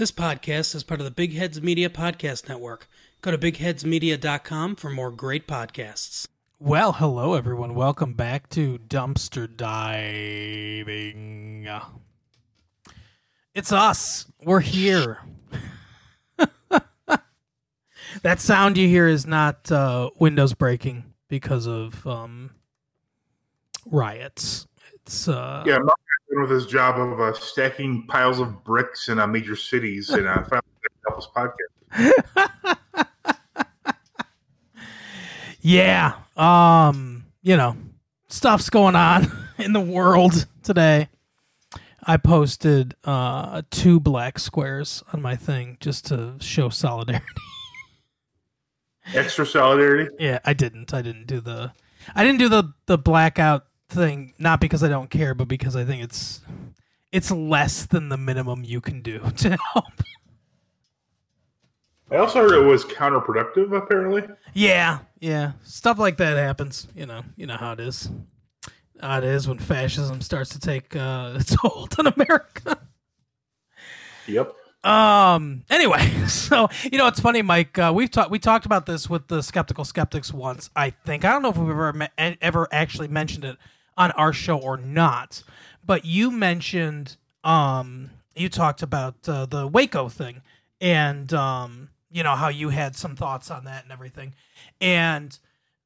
This podcast is part of the Big Heads Media Podcast Network. Go to bigheadsmedia.com for more great podcasts. Well, hello everyone. Welcome back to Dumpster Diving. It's us. We're here. that sound you hear is not uh, windows breaking because of um, riots. It's uh, Yeah, Got done with his job of uh, stacking piles of bricks in uh, major cities and uh, finally help us podcast. yeah um you know stuff's going on in the world today i posted uh two black squares on my thing just to show solidarity Extra solidarity. yeah i didn't i didn't do the i didn't do the the blackout thing not because i don't care but because i think it's it's less than the minimum you can do to help I also heard it was counterproductive. Apparently, Yeah, yeah. Stuff like that happens. You know, you know how it is. How it is when fascism starts to take uh, its hold on America. yep. Um. Anyway, so you know it's funny, Mike. Uh, we've talked we talked about this with the skeptical skeptics once. I think I don't know if we've ever me- ever actually mentioned it on our show or not. But you mentioned um you talked about uh, the Waco thing and um you know how you had some thoughts on that and everything, and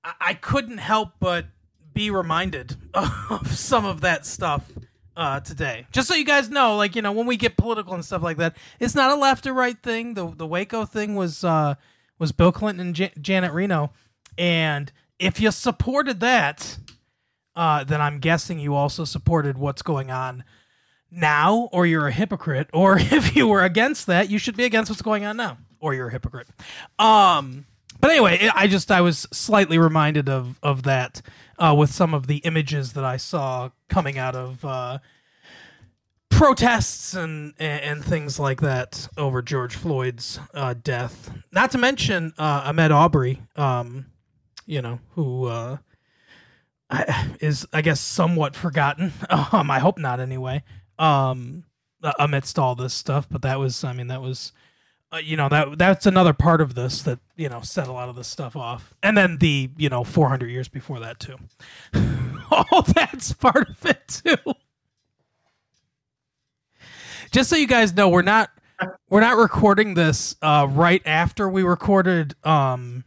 I, I couldn't help but be reminded of some of that stuff uh, today. Just so you guys know, like you know, when we get political and stuff like that, it's not a left or right thing. The the Waco thing was uh, was Bill Clinton and Janet Reno, and if you supported that, uh, then I'm guessing you also supported what's going on now, or you're a hypocrite. Or if you were against that, you should be against what's going on now, or you're a hypocrite. Um, but anyway, I just I was slightly reminded of of that uh, with some of the images that I saw coming out of uh, protests and, and things like that over George Floyd's uh, death. Not to mention uh, Ahmaud Arbery, um, you know, who uh, is I guess somewhat forgotten. Um, I hope not anyway. Um, amidst all this stuff, but that was I mean that was uh, you know that that's another part of this that you know set a lot of this stuff off and then the you know 400 years before that too all that's part of it too just so you guys know we're not we're not recording this uh right after we recorded um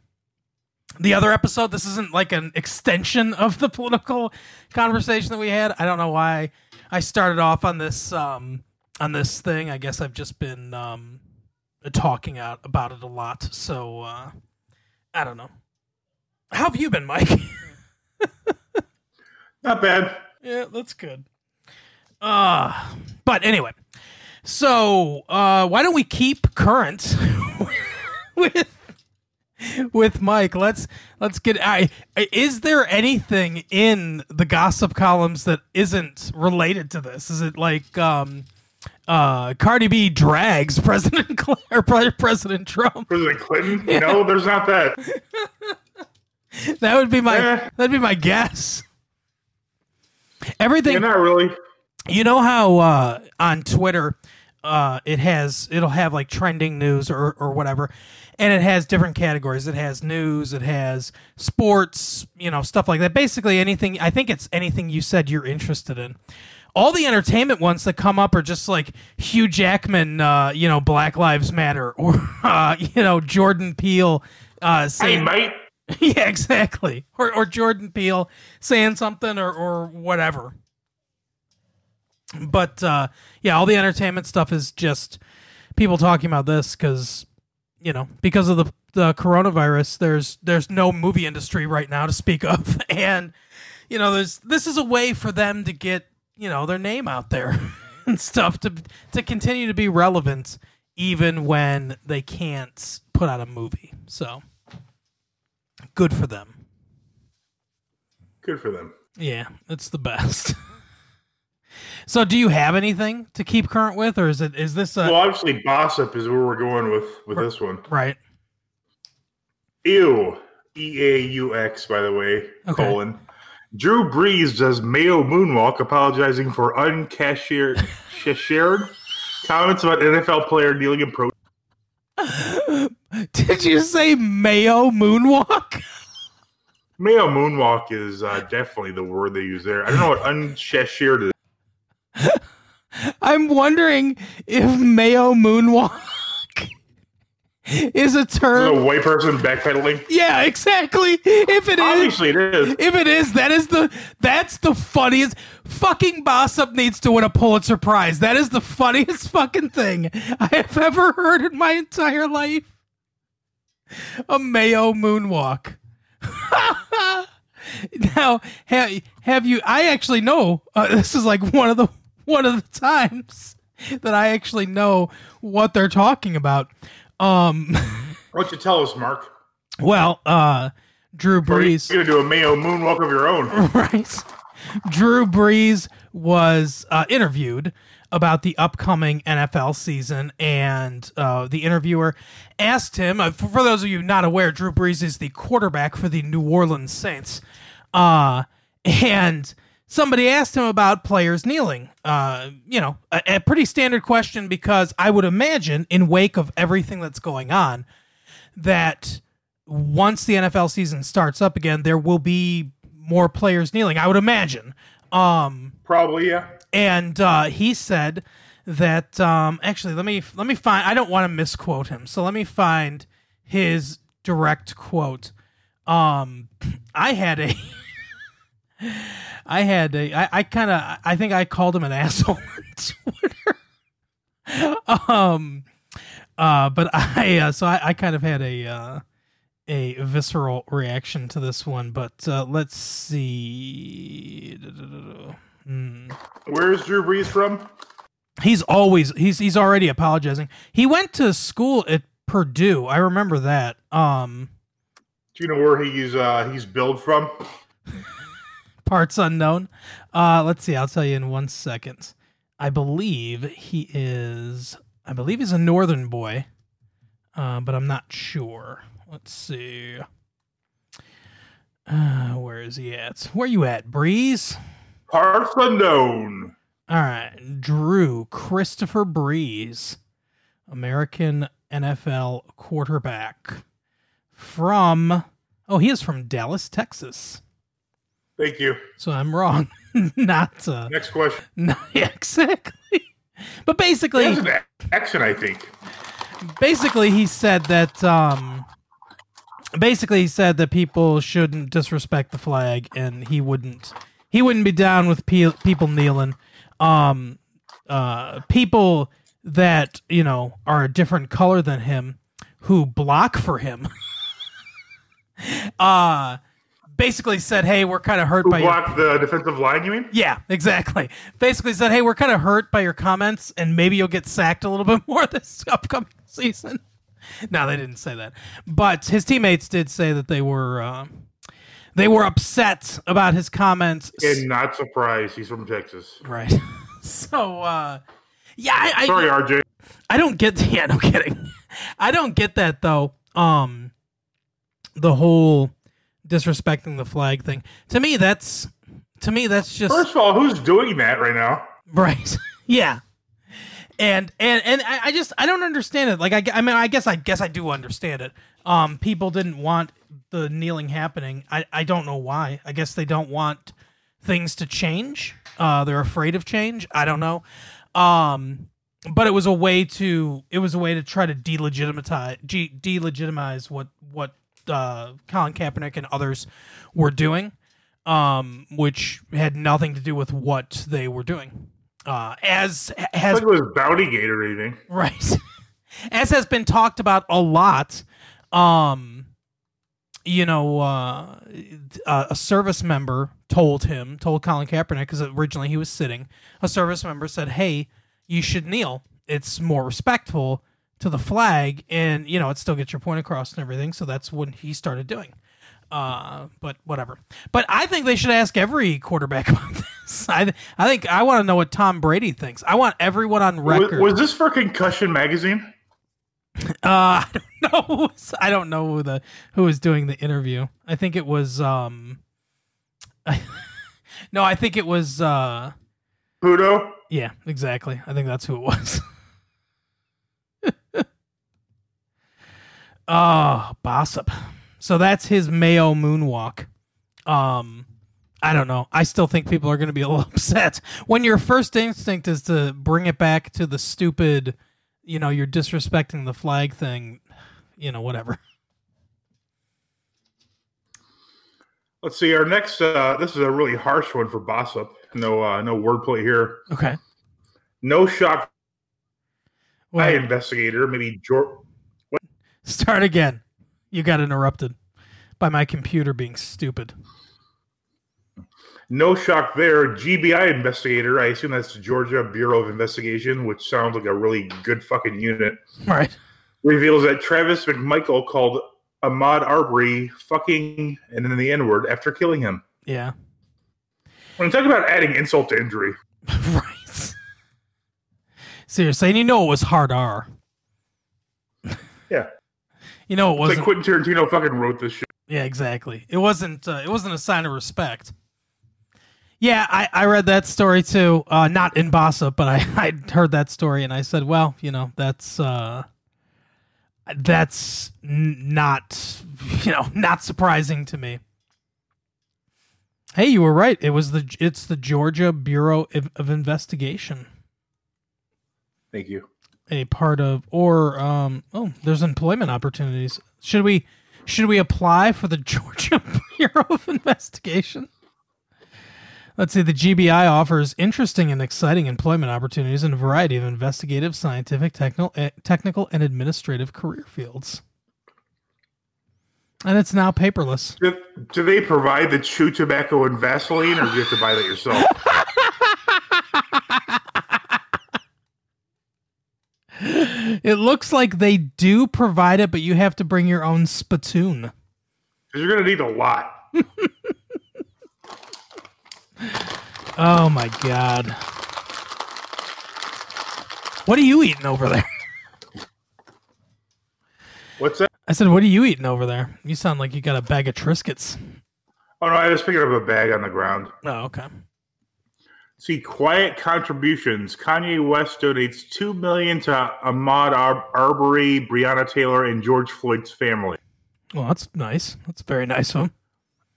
the other episode this isn't like an extension of the political conversation that we had i don't know why i started off on this um on this thing i guess i've just been um talking out about it a lot. So uh, I don't know. How have you been, Mike? Not bad. yeah, that's good. Uh but anyway. So uh why don't we keep current with with Mike? Let's let's get I is there anything in the gossip columns that isn't related to this? Is it like um uh, Cardi B drags President Cl- or President Trump. President Clinton? No, there's not that. That would be my Eh. that'd be my guess. Everything Yeah, not really. you know how uh, on Twitter uh, it has it'll have like trending news or or whatever, and it has different categories. It has news, it has sports, you know, stuff like that. Basically anything. I think it's anything you said you're interested in. All the entertainment ones that come up are just like Hugh Jackman, uh, you know, Black Lives Matter, or uh, you know, Jordan Peele uh, Hey, saying mate. yeah, exactly. Or or Jordan Peele saying something or or whatever. But uh, yeah, all the entertainment stuff is just people talking about this because you know because of the the coronavirus. There's there's no movie industry right now to speak of, and you know there's this is a way for them to get you know their name out there and stuff to to continue to be relevant even when they can't put out a movie. So good for them. Good for them. Yeah, it's the best. so, do you have anything to keep current with, or is it is this a Well, obviously, Bossip is where we're going with with this one. right? Ew. E A U X, by the way. Okay. Colon. Drew Brees does Mayo moonwalk, apologizing for uncashiered, cashiered, Comments about NFL player kneeling in pro. Did you say Mayo Moonwalk? Mayo moonwalk is uh, definitely the word they use there. I don't know what uncheshired is. I'm wondering if Mayo Moonwalk is a term. Is a white person backpedaling? Yeah, exactly. If it is, Obviously, it is. if it is, that is the that's the funniest. Fucking Bossip needs to win a Pulitzer Prize. That is the funniest fucking thing I have ever heard in my entire life. A Mayo Moonwalk. now, have, have you? I actually know. Uh, this is like one of the one of the times that I actually know what they're talking about. Um, Why don't you tell us, Mark? well, uh, Drew Brees. You're gonna do a Mayo moonwalk of your own. right. Drew Brees was uh, interviewed about the upcoming NFL season, and uh, the interviewer asked him. Uh, for, for those of you not aware, Drew Brees is the quarterback for the New Orleans Saints, uh, and somebody asked him about players kneeling. Uh, you know, a, a pretty standard question because I would imagine, in wake of everything that's going on, that once the NFL season starts up again, there will be more players kneeling. I would imagine. Um, Probably, yeah. and uh, he said that um, actually, let me let me find. I don't want to misquote him, so let me find his direct quote. Um, I had a. I had a. I, I kind of. I think I called him an asshole on Twitter. um, uh, but I. Uh, so I, I kind of had a. Uh, a visceral reaction to this one, but uh, let's see. Hmm. Where's Drew Brees from? He's always he's he's already apologizing. He went to school at Purdue. I remember that. Um, Do you know where he's uh, he's billed from? parts unknown. Uh, let's see. I'll tell you in one second. I believe he is. I believe he's a northern boy, uh, but I'm not sure. Let's see. Uh, where is he at? Where you at, Brees? Parts unknown. All right, Drew Christopher Brees, American NFL quarterback from. Oh, he is from Dallas, Texas. Thank you. So I'm wrong. not, uh, Next question. not exactly. But basically, accent, I think. basically, he said that. Um, basically, he said that people shouldn't disrespect the flag, and he wouldn't. He wouldn't be down with pe- people kneeling. Um, uh, people that you know are a different color than him, who block for him. uh basically said, "Hey, we're kind of hurt Who by your blocked the defensive line, you mean? yeah, exactly. Basically said, "Hey, we're kind of hurt by your comments, and maybe you'll get sacked a little bit more this upcoming season." No, they didn't say that, but his teammates did say that they were uh, they were upset about his comments. And not surprised. He's from Texas. right. so, uh, yeah, I, I Sorry, RJ. I don't get yeah, no kidding. I don't get that though. Um the whole disrespecting the flag thing. To me that's to me that's just First of all, who's doing that right now? right. yeah. And and and I, I just I don't understand it. Like I, I mean I guess I guess I do understand it. Um people didn't want the kneeling happening. I I don't know why. I guess they don't want things to change. Uh they're afraid of change. I don't know. Um but it was a way to it was a way to try to delegitimize delegitimize what what uh, Colin Kaepernick and others were doing, um, which had nothing to do with what they were doing. Uh, as has it was Bounty Gate or anything. right, as has been talked about a lot. Um, you know, uh, a service member told him, told Colin Kaepernick, because originally he was sitting. A service member said, "Hey, you should kneel. It's more respectful to the flag, and you know, it still gets your point across and everything." So that's when he started doing. Uh, but whatever. But I think they should ask every quarterback about this. I, I think I want to know what Tom Brady thinks. I want everyone on Was, record. was this for Concussion Magazine? Uh, I don't know. was- I don't know who the who was doing the interview. I think it was um. no, I think it was uh. Pudo? Yeah, exactly. I think that's who it was. Oh, Bossip. So that's his Mayo moonwalk. Um, I don't know. I still think people are going to be a little upset when your first instinct is to bring it back to the stupid, you know, you're disrespecting the flag thing. You know, whatever. Let's see. Our next. Uh, this is a really harsh one for Bossip. No, uh, no wordplay here. Okay. No shock. Well, Eye investigator, maybe George. start again. You got interrupted by my computer being stupid. No shock there. GBI investigator. I assume that's the Georgia Bureau of Investigation, which sounds like a really good fucking unit. Right. Reveals that Travis McMichael called Ahmaud Arbery fucking and then the N word after killing him. Yeah. When you talk about adding insult to injury, right. Seriously, and you know it was hard R. yeah, You know it wasn't. like Quentin Tarantino fucking wrote this shit. Yeah, exactly. It wasn't. Uh, it wasn't a sign of respect. Yeah, I, I read that story too. Uh, not in Bossip, but I I heard that story and I said, well, you know, that's uh, that's n- not you know not surprising to me. Hey, you were right. It was the it's the Georgia Bureau of, of Investigation, Thank you. a part of or um oh, there's employment opportunities. Should we should we apply for the Georgia Bureau of Investigation? Let's see. The GBI offers interesting and exciting employment opportunities in a variety of investigative, scientific, technical, eh, technical, and administrative career fields. And it's now paperless. Do, do they provide the chew tobacco and Vaseline, or do you have to buy that yourself? It looks like they do provide it, but you have to bring your own spittoon. Because you're going to need a lot. Oh my god. What are you eating over there? What's that? I said, what are you eating over there? You sound like you got a bag of Triscuits. Oh no, I was picking up a bag on the ground. Oh, okay. See, quiet contributions. Kanye West donates two million to Ahmaud Ar- Arbery, Breonna Taylor, and George Floyd's family. Well, that's nice. That's very nice of him.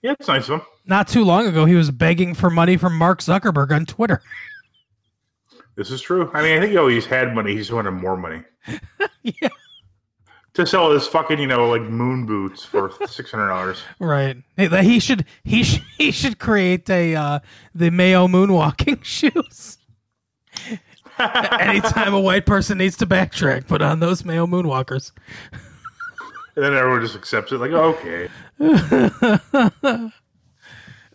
Yeah, it's nice of him. Not too long ago, he was begging for money from Mark Zuckerberg on Twitter. This is true. I mean, I think he always had money. He's wanted more money yeah. To sell his fucking, you know, like moon boots for six hundred dollars. Right. Hey, He should he should he should create a uh, the Mayo moonwalking shoes. Anytime a white person needs to backtrack, put on those Mayo moonwalkers. And then everyone just accepts it, like, okay.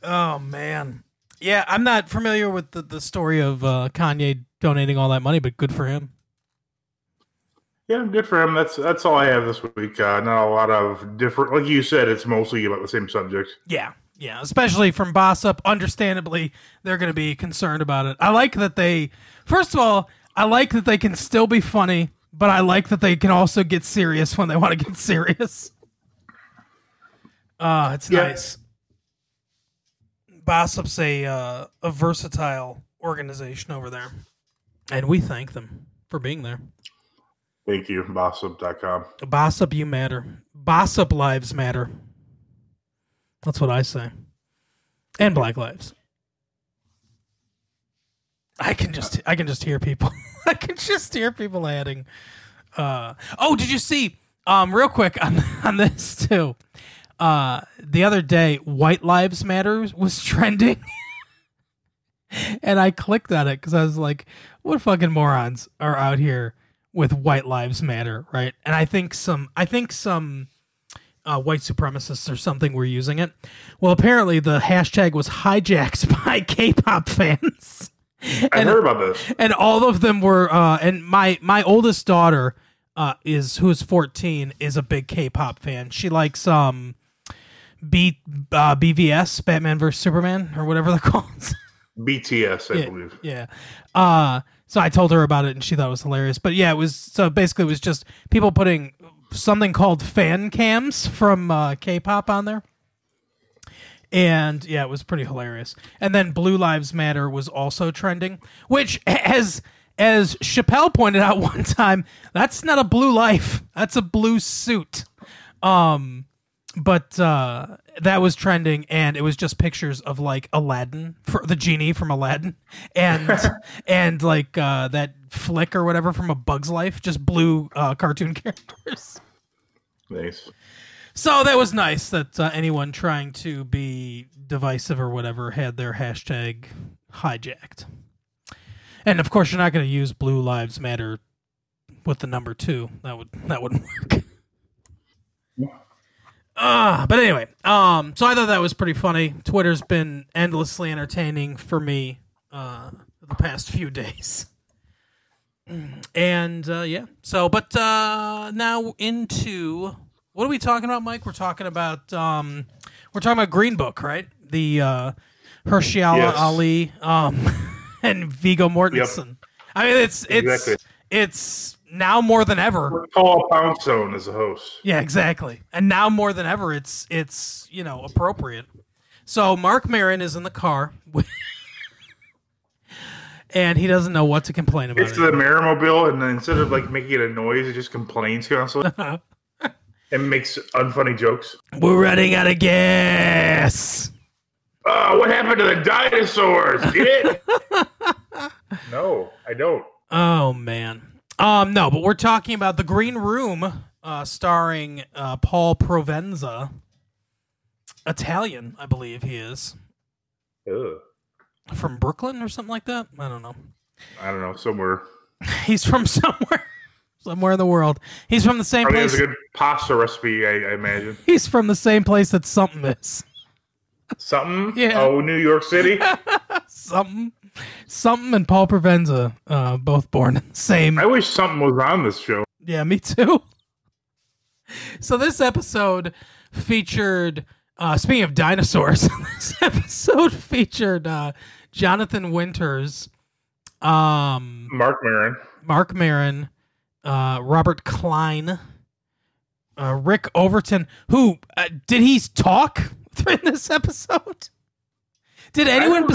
Oh man. Yeah, I'm not familiar with the, the story of uh, Kanye donating all that money, but good for him. Yeah, good for him. That's that's all I have this week. Uh, not a lot of different, like you said, it's mostly about the same subject. Yeah, yeah, especially from Bossip. Understandably, they're going to be concerned about it. I like that they, first of all, I like that they can still be funny, but I like that they can also get serious when they want to get serious. Uh, it's Yeah. nice. Bossip's a, uh, a versatile organization over there, and we thank them for being there. Thank you, bossip.com. Bossip, you matter. Bossip lives matter. That's what I say. And Black Lives. I can just I can just hear people. I can just hear people adding. Uh, oh, did you see? Um, real quick on on this too. Uh, the other day, White Lives Matter was trending, and I clicked on it because I was like, "What fucking morons are out here with White Lives Matter?" Right? And I think some, I think some uh, white supremacists or something were using it. Well, apparently the hashtag was hijacked by K-pop fans. I And- heard about this. and all of them were uh and my my oldest daughter uh is who's 14 is a big k-pop fan she likes um b uh bvs batman vs superman or whatever they're called BTS, I yeah, believe. yeah uh so i told her about it and she thought it was hilarious but yeah it was so basically it was just people putting something called fan cams from uh k-pop on there and yeah, it was pretty hilarious. And then Blue Lives Matter was also trending, which as as Chappelle pointed out one time, that's not a blue life. That's a blue suit. Um, but uh, that was trending, and it was just pictures of like Aladdin, for the genie from Aladdin, and and like uh, that Flik or whatever from A Bug's Life, just blue uh, cartoon characters. Nice. So that was nice that uh, anyone trying to be divisive or whatever had their hashtag hijacked. And of course, you're not going to use Blue Lives Matter with the number two. That would that wouldn't work. Ah, but anyway, um, so I thought that was pretty funny. Twitter's been endlessly entertaining for me uh, the past few days, and uh, yeah. So, but uh, now into what are we talking about, Mike? We're talking about um, we're talking about Green Book, right? The uh, Hershiala Yes. Ali um, and Viggo Mortensen. I mean, it's it's Exactly. it's now more than ever. Paul Poundstone is the host. Yeah, exactly. And now more than ever, it's it's you know appropriate. So Mark Maron is in the car, and he doesn't know what to complain about. It's the Marimobile, and instead of like making it a noise, it just complains constantly and makes unfunny jokes. We're running out of gas. Oh, what happened to the dinosaurs? Get it? no, I don't. Oh man. Um no, but we're talking about the Green Room, uh, starring uh, Paul Provenza, Italian, I believe he is Ugh. from Brooklyn or something like that. I don't know. I don't know. Somewhere. He's from somewhere, somewhere in the world. He's from the same Probably place. has a good pasta recipe, I, I imagine. He's from the same place that something is. Something? Yeah. Oh, New York City? Something, something, and Paul Provenza, uh, both born in the same. I wish something was on this show. Yeah, me too. So this episode featured. Uh, speaking of dinosaurs, this episode featured uh, Jonathan Winters, um, Mark Maron. Mark Maron, uh, Robert Klein, uh, Rick Overton. Who uh, did he talk in this episode? Did anyone?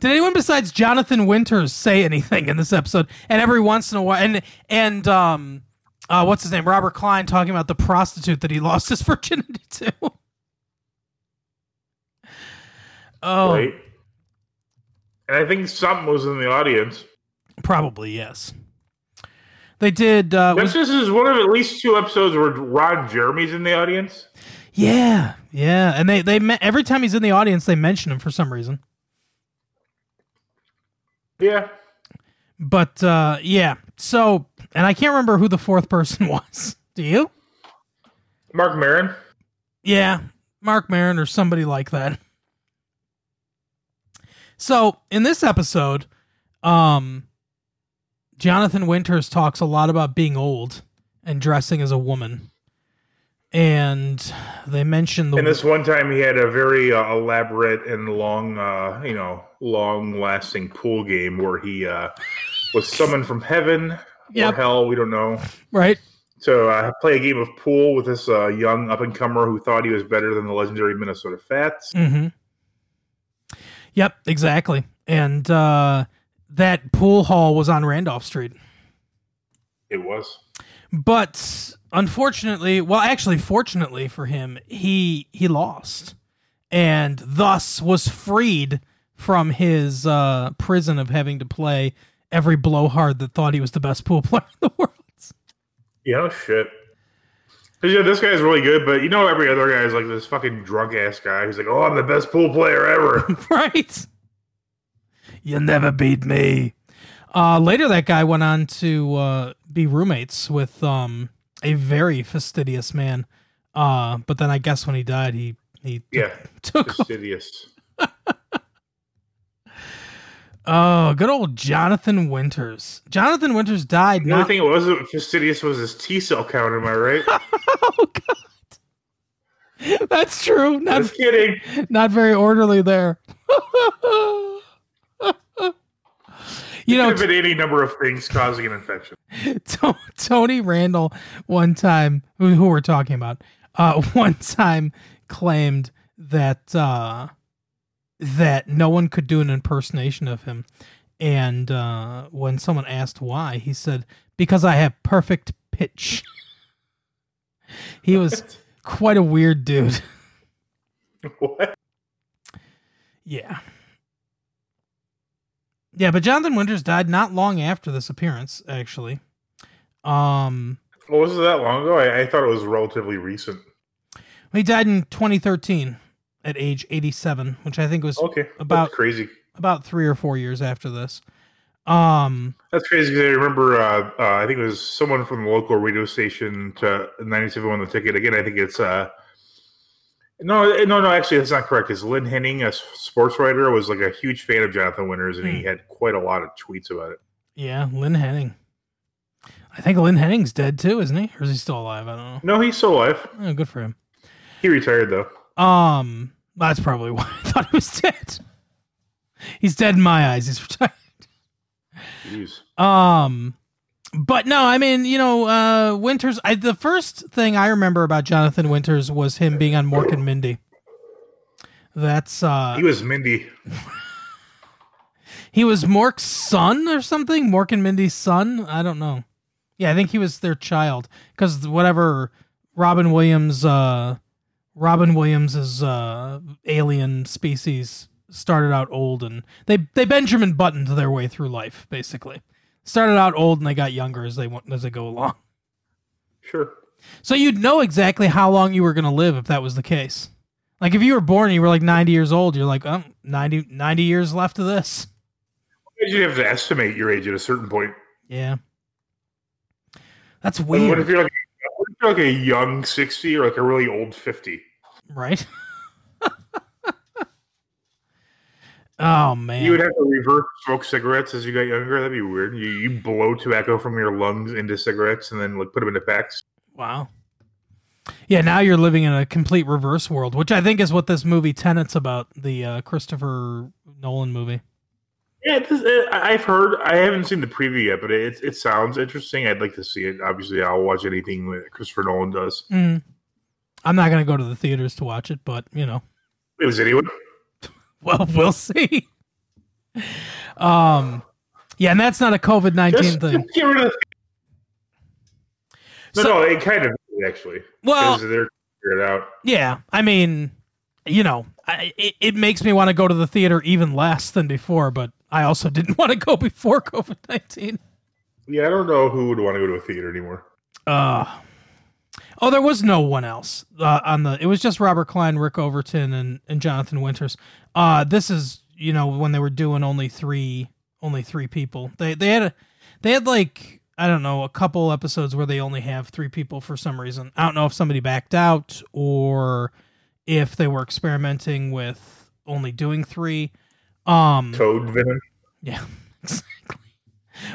Did anyone besides Jonathan Winters say anything in this episode? And every once in a while, and and um, uh, what's his name? Robert Klein talking about the prostitute that he lost his virginity to. oh, Right? And I think something was in the audience. probably yes. They did. Uh, This was- is one of at least two episodes where Ron Jeremy's in the audience. Yeah, yeah, and they they me- every time he's in the audience, they mention him for some reason. Yeah. But uh, yeah, so and I can't remember who the fourth person was. Do you? Mark Maron. Yeah, Mark Maron or somebody like that. So in this episode, um, Jonathan Winters talks a lot about being old and dressing as a woman, and they mentioned the And this one time he had a very uh, elaborate and long, uh, you know, long-lasting pool game where he uh, was summoned from heaven Yep. or hell. We don't know. right. So uh, play a game of pool with this uh, young up-and-comer who thought he was better than the legendary Minnesota Fats. Mm-hmm. Yep, exactly. And uh, that pool hall was on Randolph Street. It was. but unfortunately well actually fortunately for him he he lost and thus was freed from his uh prison of having to play every blowhard that thought he was the best pool player in the world Yeah, shit. 'Cause, yeah, this guy's really good, but you know every other guy is like this fucking drunk ass guy. He's like, "Oh, I'm the best pool player ever." right you'll never beat me uh later that guy went on to uh be roommates with um a very fastidious man uh but then i guess when he died he he yeah, took fastidious. Oh, good old Jonathan Winters. Jonathan Winters died The only not. thing it wasn't fastidious was his T cell count. Am I right? oh God, that's true. Not Just kidding. not very orderly there. You know, Could have been any number of things causing an infection. Tony Randall one time, who, who we're talking about, uh, one time claimed that uh, that no one could do an impersonation of him, and uh, when someone asked why, he said, "Because I have perfect pitch." he was quite a weird dude. What? Yeah. Yeah, but Jonathan Winters died not long after this appearance, actually. Um, Well, was it that long ago? I, I thought it was relatively recent. he died in 2013 at age 87, which I think was Okay, that's About- crazy. about three or four years after this. Um, That's crazy because I remember. Uh, uh, I think it was someone from the local radio station to 97 won the ticket. Again, I think it's. Uh, no, no, no. Actually, that's not correct. Is Lynn Henning, a sports writer, was like a huge fan of Jonathan Winters, and he Hmm. had quite a lot of tweets about it. yeah, Lynn Henning. I think Lynn Henning's dead too, isn't he? Or is he still alive? I don't know. No, he's still alive. Oh, good for him. He retired though. Um, that's probably why I thought he was dead. He's dead in my eyes. He's retired. Jeez. Um, but no, I mean, you know, uh, Winters. I the first thing I remember about Jonathan Winters was him being on Mork and Mindy. That's uh, He was Mindy. he was Mork's son or something. Mork and Mindy's son. I don't know. Yeah, I think he was their child because whatever Robin Williams, uh, Robin Williams's uh, alien species started out old and they they Benjamin buttoned their way through life basically. Started out old and they got younger as they went as they go along. Sure. So you'd know exactly how long you were going to live if that was the case. Like if you were born and you were like 90 years old, you're like, oh, 90, 90 years left of this. You have to estimate your age at a certain point. Yeah. That's Like, What weird, if you're like, what if you're like a young 60 or like a really old 50? right? oh man. You would have to reverse smoke cigarettes as you got younger. That'd be weird. You, you blow tobacco from your lungs into cigarettes and then like put them into packs. Wow. Yeah, now you're living in a complete reverse world, which I think is what this movie Tenet's about, the uh, Christopher Nolan movie. Yeah, this, I- I've heard. I haven't seen the preview yet, but it it sounds interesting. I'd like to see it. Obviously, I'll watch anything that Christopher Nolan does. Mm. I'm not going to go to the theaters to watch it, but, you know. Is anyone? Well, we'll see. Um, yeah, and that's not a COVID nineteen thing. just get rid of. The, no, So- no, it kind of actually Well, they're figure it out. yeah, I mean, you know, I, it, it makes me want to go to the theater even less than before, but I also didn't want to go before COVID nineteen. Yeah, I don't know who would want to go to a theater anymore. Uh, oh, there was no one else uh, on the. It was just Robert Klein, Rick Overton, and and Jonathan Winters. Uh, this is you know when they were doing only three, only three people. They they had a, they had like I don't know a couple episodes where they only have three people for some reason. I don't know if somebody backed out or if they were experimenting with only doing three. Um, Toad venom. yeah, exactly.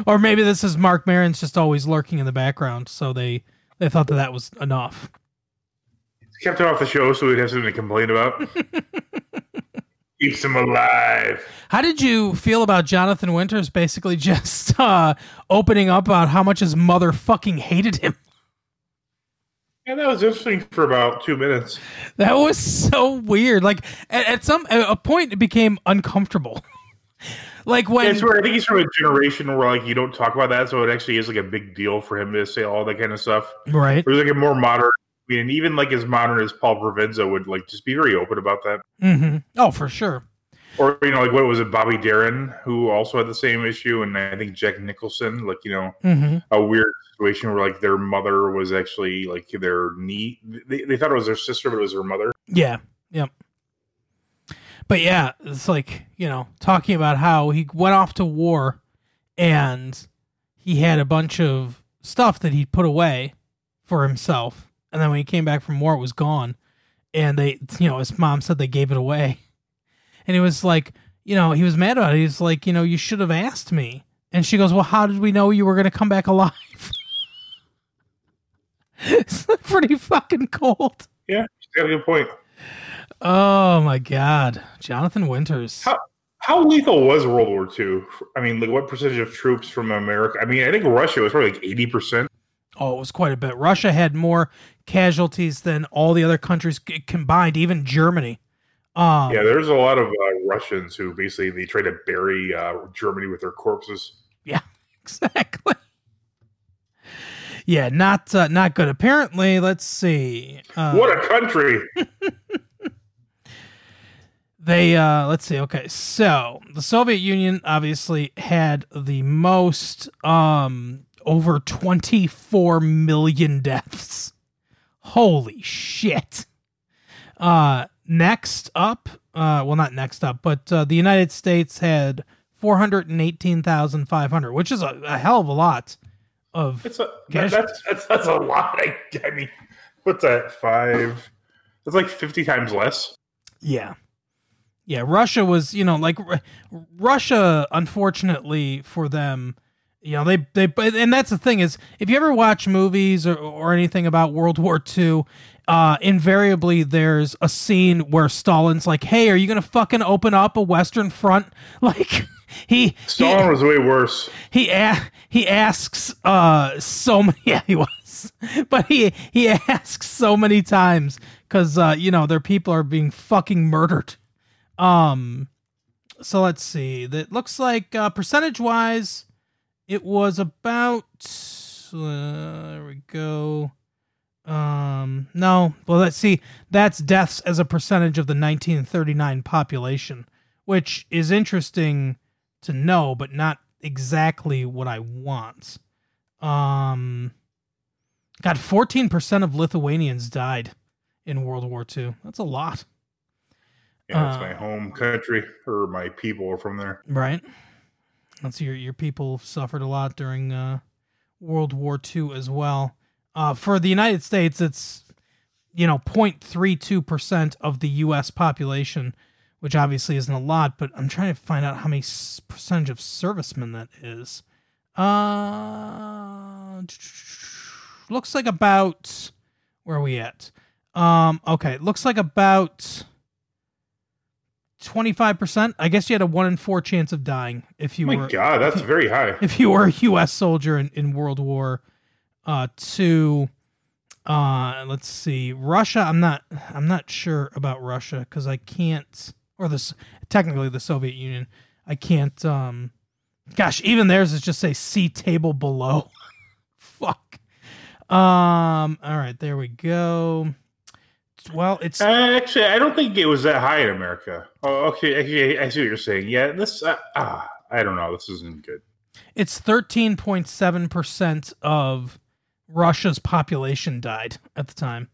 Or maybe this is Mark Maron's just always lurking in the background, so they they thought that that was enough. Kept him off the show so we'd have something to complain about. Keeps him alive. How did you feel about Jonathan Winters basically just uh, opening up about how much his mother fucking hated him? Yeah, that was interesting for about two minutes. That was so weird. Like at, at some at a point, it became uncomfortable. like when it's where I think he's from a generation where like you don't talk about that, so it actually is like a big deal for him to say all that kind of stuff. right, Whereas like a more modern, I mean, and even like as modern as Paul Provenza would like just be very open about that. Mm-hmm. oh for sure, Or you know, like what was it, Bobby Darin, who also had the same issue, and I think Jack Nicholson, like you know, hmm a weird situation where like their mother was actually like their knee. They, they thought it was their sister, but it was her mother. yeah, yep. But yeah, it's like you know talking about how he went off to war, and he had a bunch of stuff that he put away for himself, and then when he came back from war, it was gone, and they, you know, his mom said they gave it away, and he was like, you know, he was mad about it. He's like, you know, you should have asked me, and she goes, well, how did we know you were going to come back alive? it's pretty fucking cold. Yeah, got a good point. Oh my god, Jonathan Winters. How- How lethal was World War II? I mean, like what percentage of troops from America? I mean, I think Russia was probably like eighty percent. Oh, it was quite a bit. Russia had more casualties than all the other countries combined, even Germany. Um, Yeah, there's a lot of uh, Russians who basically they try to bury uh, Germany with their corpses. Yeah, exactly. yeah, not uh, not good. Apparently, let's see. Uh, what a country! they uh, let's see. Okay, so the Soviet Union obviously had the most, um, over twenty four million deaths. Holy shit! Uh, next up, uh, well, not next up, but uh, the United States had four hundred and eighteen thousand five hundred, which is a, a hell of a lot of It's a Cash- that's, that's that's a lot. I, I mean, what's that? Five? That's like fifty times less. Yeah. Yeah, Russia was, you know, like Ru- Russia unfortunately for them, you know, they they and that's the thing is if you ever watch movies or or anything about World War II, uh invariably there's a scene where Stalin's like, "Hey, are you going to fucking open up a western front?" Like he Stalin he, was way worse. he a- he asks uh so many yeah he was but he he asks so many times because uh you know their people are being fucking murdered um so let's see. That looks like uh percentage wise it was about uh, there we go. Um no. Well let's see. That's deaths as a percentage of the 1939 population which is interesting to know, but not exactly what I want. Um, fourteen percent of Lithuanians died in World War II. That's a lot, Yeah, it's Uh, my home country, or my people are from there. right? That's your your people suffered a lot during uh, World War II as well. Uh, for the United States, it's you know 0.32 percent of the U.S. population, which obviously isn't a lot. But I'm trying to find out how many percentage of servicemen that is. Uh, looks like about where are we at? Um, okay, looks like about. 25%. I guess you had a 1 in 4 chance of dying if you Oh my were God, that's very high. if you were a US soldier in, in World War uh 2 uh let's see. Russia, I'm not I'm not sure about Russia cuz I can't or this technically the Soviet Union. I can't um gosh, even theirs is just say see table below. Fuck. Um all right, there we go. Well, it's Uh, actually, I don't think it was that high in America. Oh, okay, okay, I see what you're saying. Yeah, this, uh, ah, I don't know. This isn't good. it's 13.7% of Russia's population died at the time.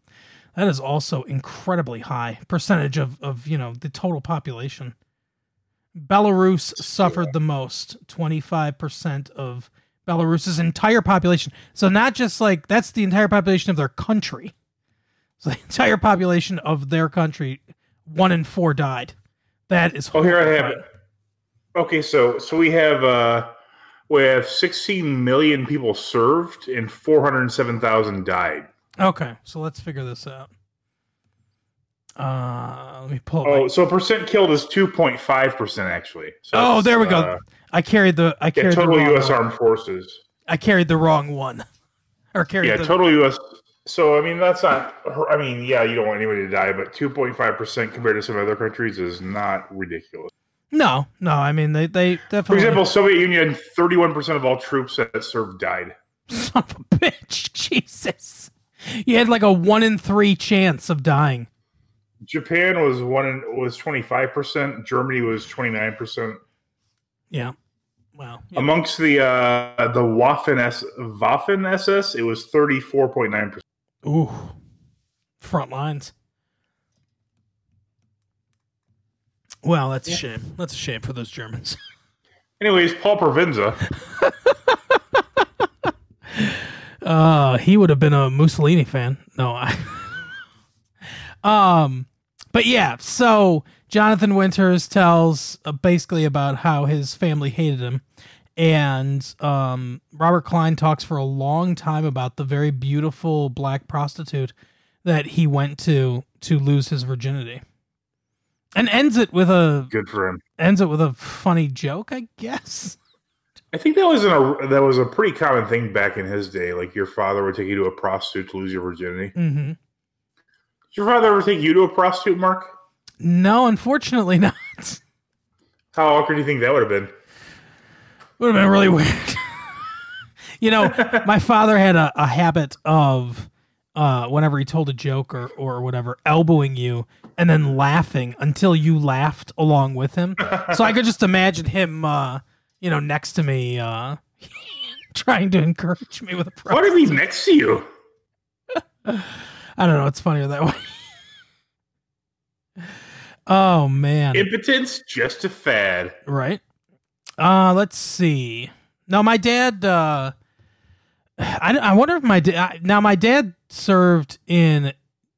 That is also incredibly high percentage of, of you know the total population. Belarus suffered the most, 25% of Belarus's entire population. So not just like that's the entire population of their country. So the entire population of their country, one in four died. That is Oh, here I have it. Okay, so so we have uh we have 16 million people served and 407,000 died. Okay, so let's figure this out. Uh, let me pull. Oh, my- so percent killed is 2.5 percent actually. So Oh, there we go. uh, I carried the. I yeah, carried total the U.S. one. Armed Forces. I carried the wrong one, or carried Yeah, the. total U.S. So I mean that's not. I mean, yeah, you don't want anybody to die, but 2.5 percent compared to some other countries is not ridiculous. no, no. I mean, they they definitely. For example, Soviet Union, 31 percent of all troops that served died. son of a bitch, Jesus! You had like a one in three chance of dying. Japan was one in, was 25 percent. Germany was 29 percent. Yeah. Wow. Yeah. Amongst the uh, the Waffen S Waffen SS, it was 34.9 percent. Ooh. Front lines. Well, that's a shame. That's a shame for those Germans. Anyways, Paul Provenza. Uh, he would have been a Mussolini fan. No, I. um, but yeah. So Jonathan Winters tells uh, basically about how his family hated him, and um, Robert Klein talks for a long time about the very beautiful black prostitute that he went to to lose his virginity, and ends it with a Good for him. ends it with a funny joke, I guess. I think that was a that was a pretty common thing back in his day. Like your father would take you to a prostitute to lose your virginity. Mm-hmm. Did your father ever take you to a prostitute, Mark? No, unfortunately not. How awkward do you think that would have been? Would have been really weird. you know, my father had a, a habit of uh, whenever he told a joke or, or whatever, elbowing you and then laughing until you laughed along with him. so I could just imagine him, uh, you know, next to me, uh, trying to encourage me with a What did he next to you? I don't know. It's funnier that way. oh man, Impotence, just a fad. right? Uh, let's see. Now my dad. Uh, I, I wonder if my dad. Now my dad served in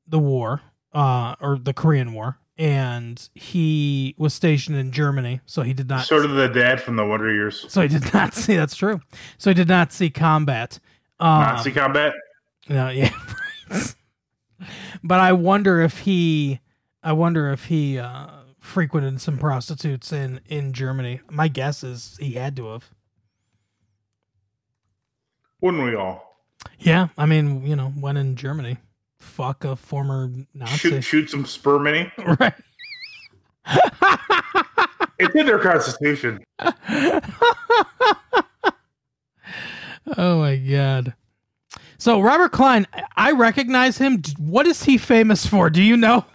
the war, uh, or the Korean War, and he was stationed in Germany, so he did not. Sort of the dad from the Wonder Years. So he did not see. That's true. So he did not see combat. Um, Nazi combat. No, yeah. but I wonder if he I wonder if he uh frequented some prostitutes in in Germany. My guess is he had to have. Wouldn't we all? Yeah, I mean, you know, when in Germany, fuck a former Nazi. Shoot, shoot some sperm in him. Right. It's in their constitution. Oh my god. So Robert Klein, I recognize him. What is he famous for? Do you know?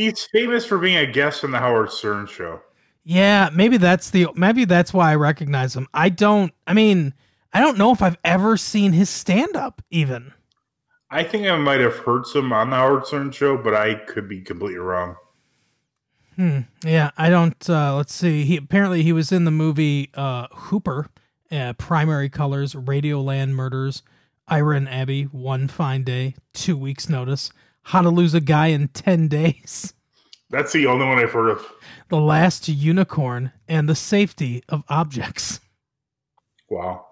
He's famous for being a guest on the Howard Stern show. Yeah, maybe that's the maybe that's why I recognize him. I don't I mean, I don't know if I've ever seen his stand up even. I think I might have heard some on the Howard Stern show, but I could be completely wrong. Hmm. Yeah, I don't uh let's see. He apparently he was in the movie uh Hooper, uh, Primary Colors, Radioland Murders, Ira and Abby, One Fine Day, Two Weeks Notice, How to Lose a Guy in 10 Days, That's the only one I've heard of. The Last Unicorn, and The Safety of Objects. Wow.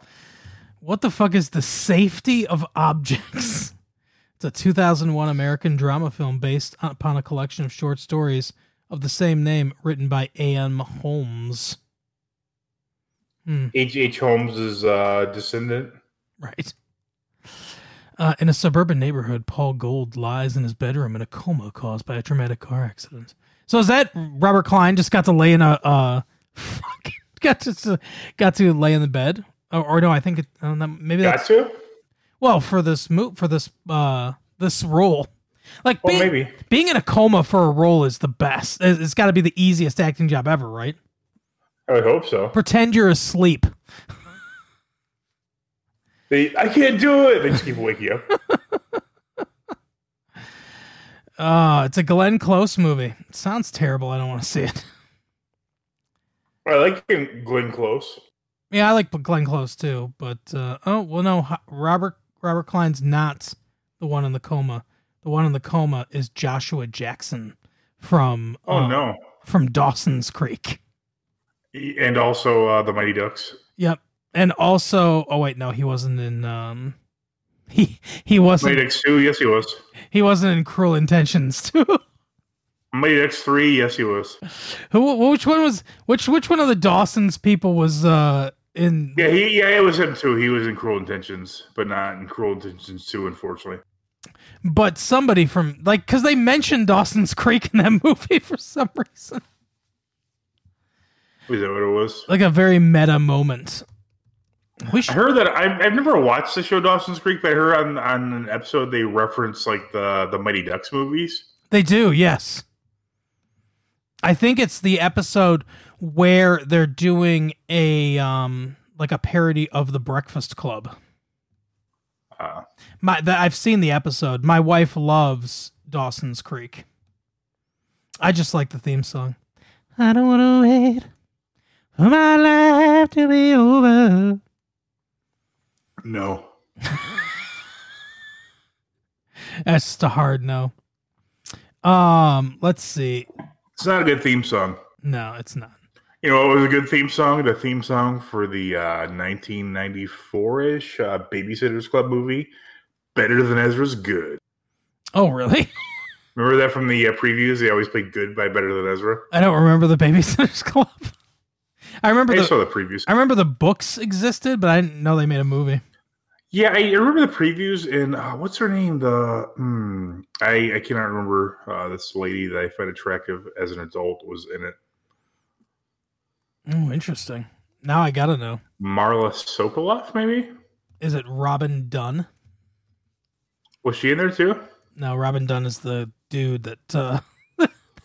What the fuck is The Safety of Objects? It's a 2001 American drama film based upon a collection of short stories of the same name written by A.M. Homes. Hmm. H. H. Holmes' uh, descendant. Right. Uh, in a suburban neighborhood, Paul Gold lies in his bedroom in a coma caused by a traumatic car accident. So is that Robert Klein just got to lay in a uh, got to got to lay in the bed? Or, or no, I think it, uh, maybe Got that's to? well for this mo- for this uh this role. Like Well, being, maybe. being in a coma for a role is the best. It's it's got to be the easiest acting job ever, right? I would hope so. Pretend you're asleep. They, I can't do it. They just keep waking you up. Uh, it's a Glenn Close movie. It sounds terrible. I don't want to see it. I like Glenn Close. Yeah, I like Glenn Close too, but uh, oh well, no, Robert Robert Klein's not the one in the coma. The one in the coma is Joshua Jackson from Oh, uh, no. from Dawson's Creek. And also uh, the Mighty Ducks. Yep, and also oh wait, no, he wasn't in um he he wasn't Mighty Ducks 2, yes, he was. he wasn't in Cruel Intentions too. Mighty Ducks 3, yes, he was. Who which one was which which one of the Dawson's people was uh in Yeah, he, yeah, it was him too. He was in Cruel Intentions, but not in Cruel Intentions 2, unfortunately. but somebody from like because they mentioned Dawson's Creek in that movie for some reason. Is that what it was? like a very meta moment. We I heard that I've, I've never watched the show Dawson's Creek, but I heard on, on an episode they reference like the the Mighty Ducks movies. they do, yes. I think it's the episode where they're doing a um like a parody of the Breakfast Club. Uh, My that I've seen the episode. My wife loves Dawson's Creek. I just like the theme song. I don't want to wait for my life to be over. No, That's just a hard no. Um, let's see. it's not a good theme song. No, it's not. You know it was a good theme song? The theme song for the uh, 1994-ish uh, Babysitters Club movie, "Better Than Ezra's Good." Oh, really? Remember that from the uh, previews? They always play "Good" by Better Than Ezra. I don't remember the Babysitters Club. I remember I the saw the previews. I remember the books existed, but I didn't know they made a movie. Yeah, I remember the previews. And uh, what's her name? The hmm, I I cannot remember. Uh, this lady that I find attractive as an adult was in it. Oh, interesting. Now I gotta know. Marla Sokoloff, maybe. is it Robin Dunn? Was she in there too? No, Robin Dunn is the dude that uh,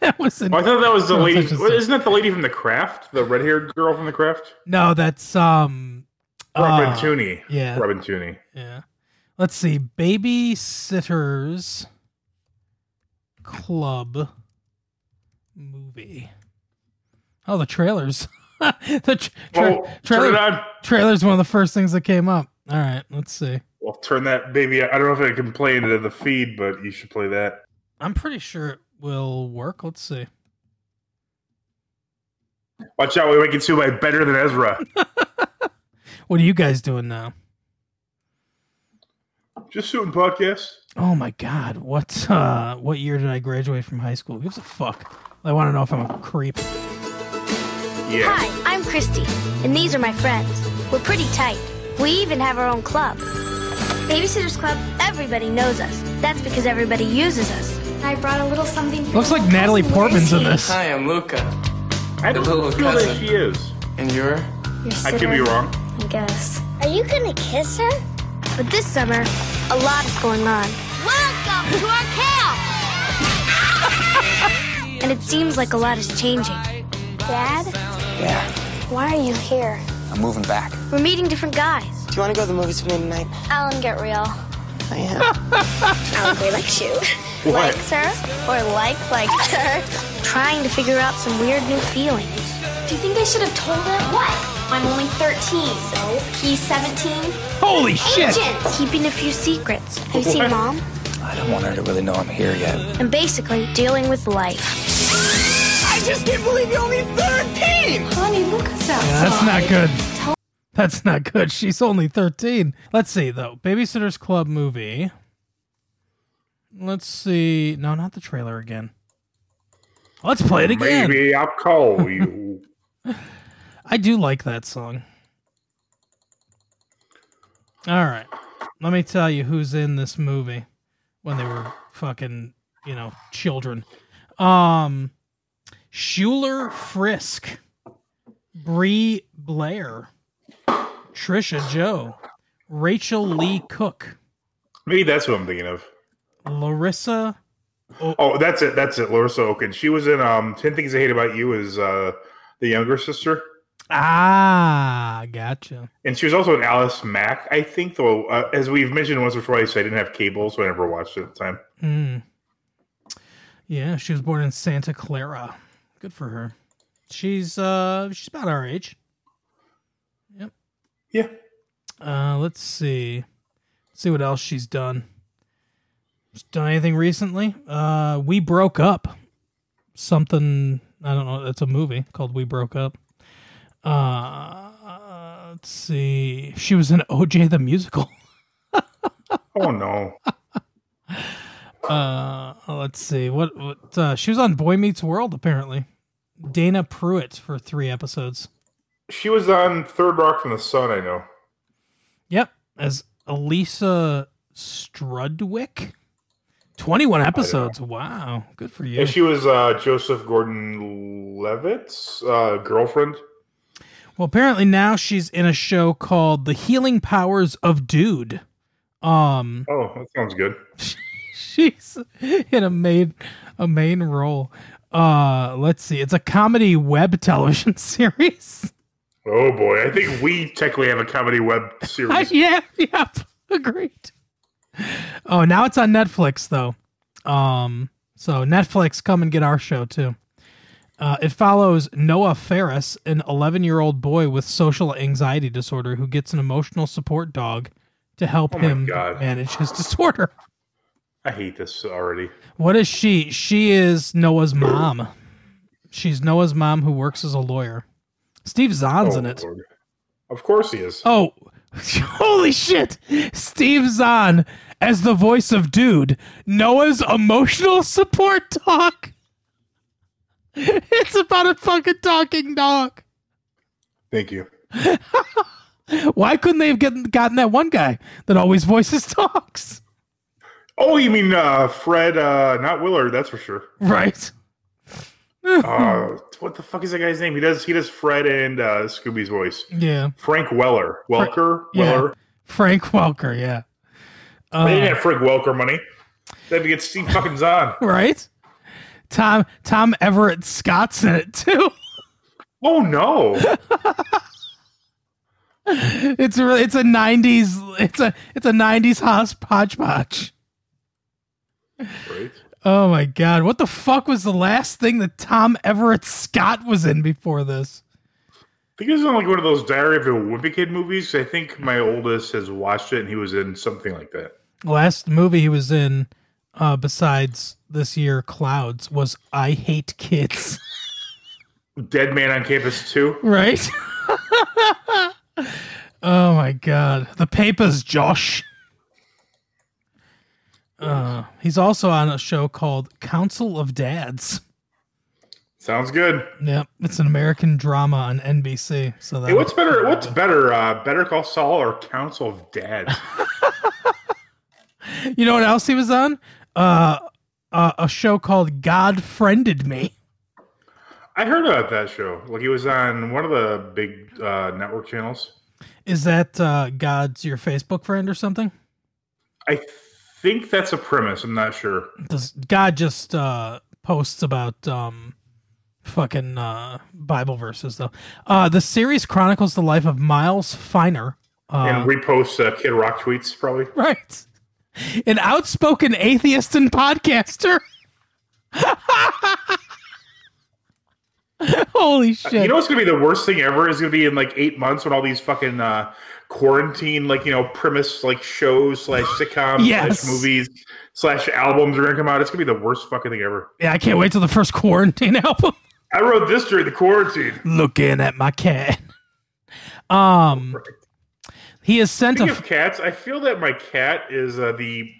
that was. Oh, I thought that was the No, lady. it's just- what, isn't that the lady from the Craft? The red-haired girl from the Craft? No, that's um. Robin uh, Tunney. yeah. Robin Tunney. Yeah. Let's see. Babysitters Club movie. Oh, the trailers. the tra- tra- Oh, trailer turn it on. trailer's one of the first things that came up. All right, let's see. Well, turn that baby. I don't know if I can play into the feed, but you should play that. I'm pretty sure it will work. Let's see. Watch out, we're get sued by Better Than Ezra. What are you guys doing now? Just shooting podcasts. Oh my god, what uh what year did I graduate from high school? Who gives a fuck? I want to know if I'm a creep. Yeah. Hi, I'm Christy, and these are my friends. We're pretty tight. We even have our own club. Babysitters Club, everybody knows us. That's because everybody uses us. I brought a little something for Looks like Natalie Portman's in this. Hi, I'm Luca. I don't little feel that cousin. she is. And you're? Your I could be wrong. I guess. Are you gonna kiss her? But this summer, a lot is going on. Welcome to our camp! and it seems like a lot is changing. Dad, Yeah, why are you here? I'm moving back. We're meeting different guys. Do you want to go to the movies with me tonight? Alan, get real. I am. Alan Gray like you. Likes her, or like likes her. Trying to figure out some weird new feelings. Do you think I should have told her? What? I'm only 13. So? He's 17? Holy shit! Agent! Keeping a few secrets. Have you seen Mom? I don't want her to really know I'm here yet. And basically dealing with life. I just can't believe you're only 13! Honey, look us Yeah, that's not good. That's not good. She's only 13. Let's see, though. Babysitter's Club movie. Let's see. No, not the trailer again. Let's play it again. Maybe I'll call you. I do like that song. All right. Let me tell you who's in this movie when they were fucking, you know, children. Um Schuyler Frisk, Bre Blair, Tricia Joe, Rachael Leigh Cook, Maybe that's what I'm thinking of. Larissa Oh, that's it. That's it. Larissa Oken. She was in um Ten Things I Hate About You as uh, the younger sister, Ah, gotcha. and she was also in Alex Mack. I think, though, uh, as we've mentioned once or twice, I didn't have cable, so I never watched it at the time. Hmm. Yeah, she was born in Santa Clara. Good for her. She's uh she's about our age. Yep. Yeah. Uh let's see. Let's see what else she's done. Done anything recently? Uh We Broke Up. Something I don't know, it's a movie called We Broke Up. Uh let's see. She was in OJ the musical. Oh no. Uh, let's see. What? What? Uh, she was on Boy Meets World apparently. Dana Pruitt for three episodes. She was on Third Rock from the Sun. I know. Yep, as Elisa Strudwick. Twenty-one episodes. Wow, good for you. And she was uh, Joseph Gordon-Levitt's uh, girlfriend. well, apparently now she's in a show called The Healing Powers of Dude. Um, Oh, that sounds good. she's in a main a main role. Uh, let's see. It's a comedy web television series. Oh boy, I think we technically have a comedy web series. yeah, yeah, agreed. Oh, now it's on Netflix though. Um, so Netflix, come and get our show too. Uh, it follows Noah Ferris, an 11 year old boy with social anxiety disorder who gets an emotional support dog to help Oh him God. manage his disorder. I hate this already. What is she? She is Noah's mom. She's Noah's mom who works as a lawyer. Steve Zahn's Oh, in it. Lord. Of course he is. Oh, holy shit! Steve Zahn as the voice of Dude, Noah's emotional support dog. It's about a fucking talking dog. Thank you. Why couldn't they have get, gotten that one guy that always voices dogs? Oh, you mean uh, Fred? Uh, not Willard, that's for sure. Right. Uh, what the fuck is that guy's name? He does he does Fred and uh, Scooby's voice. Yeah. Frank Weller. Welker. yeah. Weller. Frank Welker, yeah. Uh, they didn't have Frank Welker money. They had to get Steve fucking Zahn. Right? Tom Tom Everett Scott's in it too. Oh no. it's a it's a nineties it's a it's a nineties hodgepodge. Right. Oh my god! What the fuck was the last thing that Tom Everett Scott was in before this? I think it was in like one of those Diary of a Wimpy Kid movies. I think my oldest has watched it, and he was in something like that. Last movie he was in, uh, besides this year, Clouds, was I Hate Kids. Dead Man on Campus too. Right. oh my god! The papers, Josh. Uh, he's also on a show called Council of Dads. Sounds good. Yeah, it's an American drama on NBC. So that hey, what's better? What's better? Uh, better Call Saul or Council of Dads? you know what else he was on? Uh, uh, a show called God Friended Me. I heard about that show. Like he was on one of the big uh, network channels. Is that uh, God's your Facebook friend or something? I think that's a premise. I'm not sure. Does God just uh, posts about um, fucking uh, Bible verses though? Uh, the series chronicles the life of Miles Finer. Uh, and reposts uh, Kid Rock tweets, probably. Right. An outspoken atheist and podcaster. Holy shit! You know what's gonna be the worst thing ever is gonna be in like eight months when all these fucking uh, quarantine like you know premise like shows slash sitcoms yes. slash movies slash albums are gonna come out. It's gonna be the worst fucking thing ever. Yeah, I can't wait till the first quarantine album. I wrote this during the quarantine. Looking at my cat. Um, he has sent Speaking a of cats. I feel that my cat is uh, the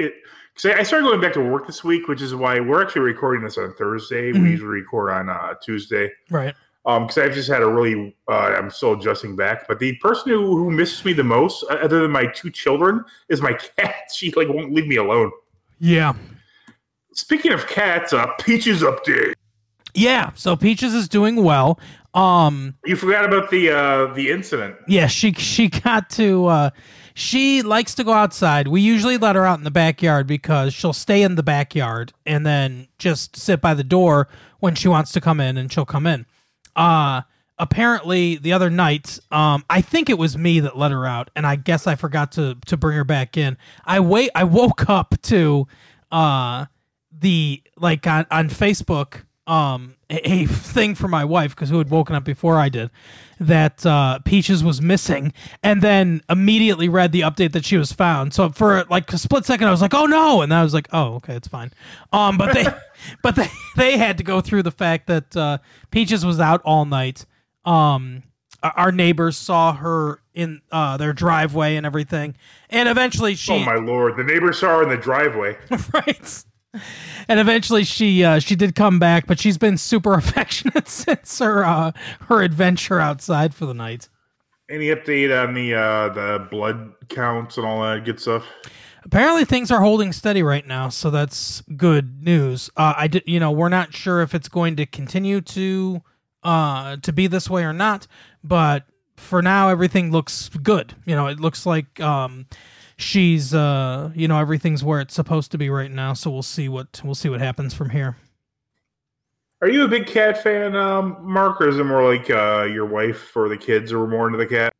it. Cause I started going back to work this week, which is why we're actually recording this on Thursday. Mm-hmm. We usually record on uh, Tuesday, right? Um because i've just had a really uh, i'm still adjusting back but the person who, who misses me the most other than my two children is my cat. She like won't leave me alone. Yeah. Speaking of cats uh peaches update. Yeah so peaches is doing well. Um you forgot about the uh the incident. Yeah she she got to uh she likes to go outside. We usually let her out in the backyard because she'll stay in the backyard and then just sit by the door when she wants to come in and she'll come in uh apparently the other night um i think it was me that let her out and i guess i forgot to to bring her back in. I wait i woke up to uh the like on, on facebook um a, a thing for my wife because who had woken up before i did that uh, Peaches was missing, and then immediately read the update that she was found. So for like a split second, I was like, "Oh no!" and then I was like, "Oh, okay, it's fine." Um, but they, but they, they had to go through the fact that uh, Peaches was out all night. Um, our neighbors saw her in uh, their driveway and everything, and eventually she. Oh my lord! The neighbors saw her in the driveway. right and eventually she uh, she did come back, but she's been super affectionate since her uh, her adventure outside for the night. Any update on the uh, the blood counts and all that good stuff? Apparently, things are holding steady right now, so that's good news. Uh, I did, you know, we're not sure if it's going to continue to uh, to be this way or not, but for now, everything looks good. You know, it looks like um, she's uh you know everything's where it's supposed to be right now so we'll see what we'll see what happens from here. Are you a big cat fan um mark or is it more like uh your wife or the kids are more into the cat?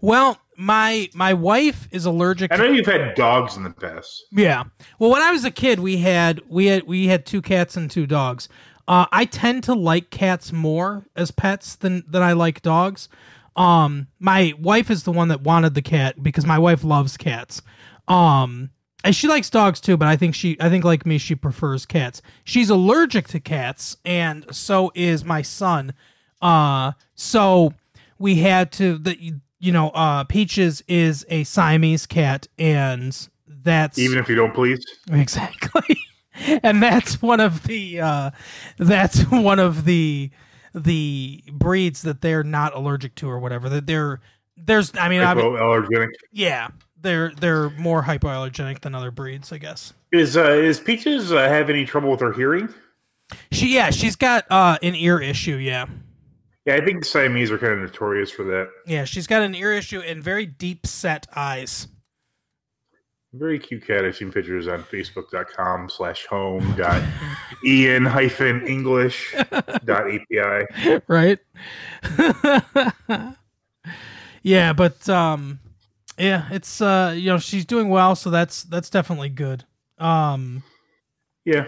Well my my wife is allergic to i know you've had dogs in the past. Yeah. Well when i was a kid we had we had we had two cats and two dogs. Uh i tend to like cats more as pets than than i like dogs um, my wife is the one that wanted the cat because my wife loves cats. Um, and she likes dogs too, but I think she, I think like me, she prefers cats. She's allergic to cats, and so is my son. Uh, so we had to the you know, uh, Peaches is a Siamese cat, and that's even if you don't please exactly. and that's one of the uh, that's one of the the breeds that they're not allergic to or whatever. That they're there's I mean hypoallergenic. Yeah, they're they're more hypoallergenic than other breeds, I guess. Is uh, is Peaches uh, have any trouble with her hearing? She yeah, she's got uh, an ear issue. Yeah. Yeah, I think Siamese are kind of notorious for that. Yeah, she's got an ear issue and very deep set eyes. Very cute cat. I've seen pictures on facebook.com slash home dot Ian hyphen English dot API. right? yeah, but um yeah, it's uh you know, she's doing well, so that's that's definitely good. Um Yeah.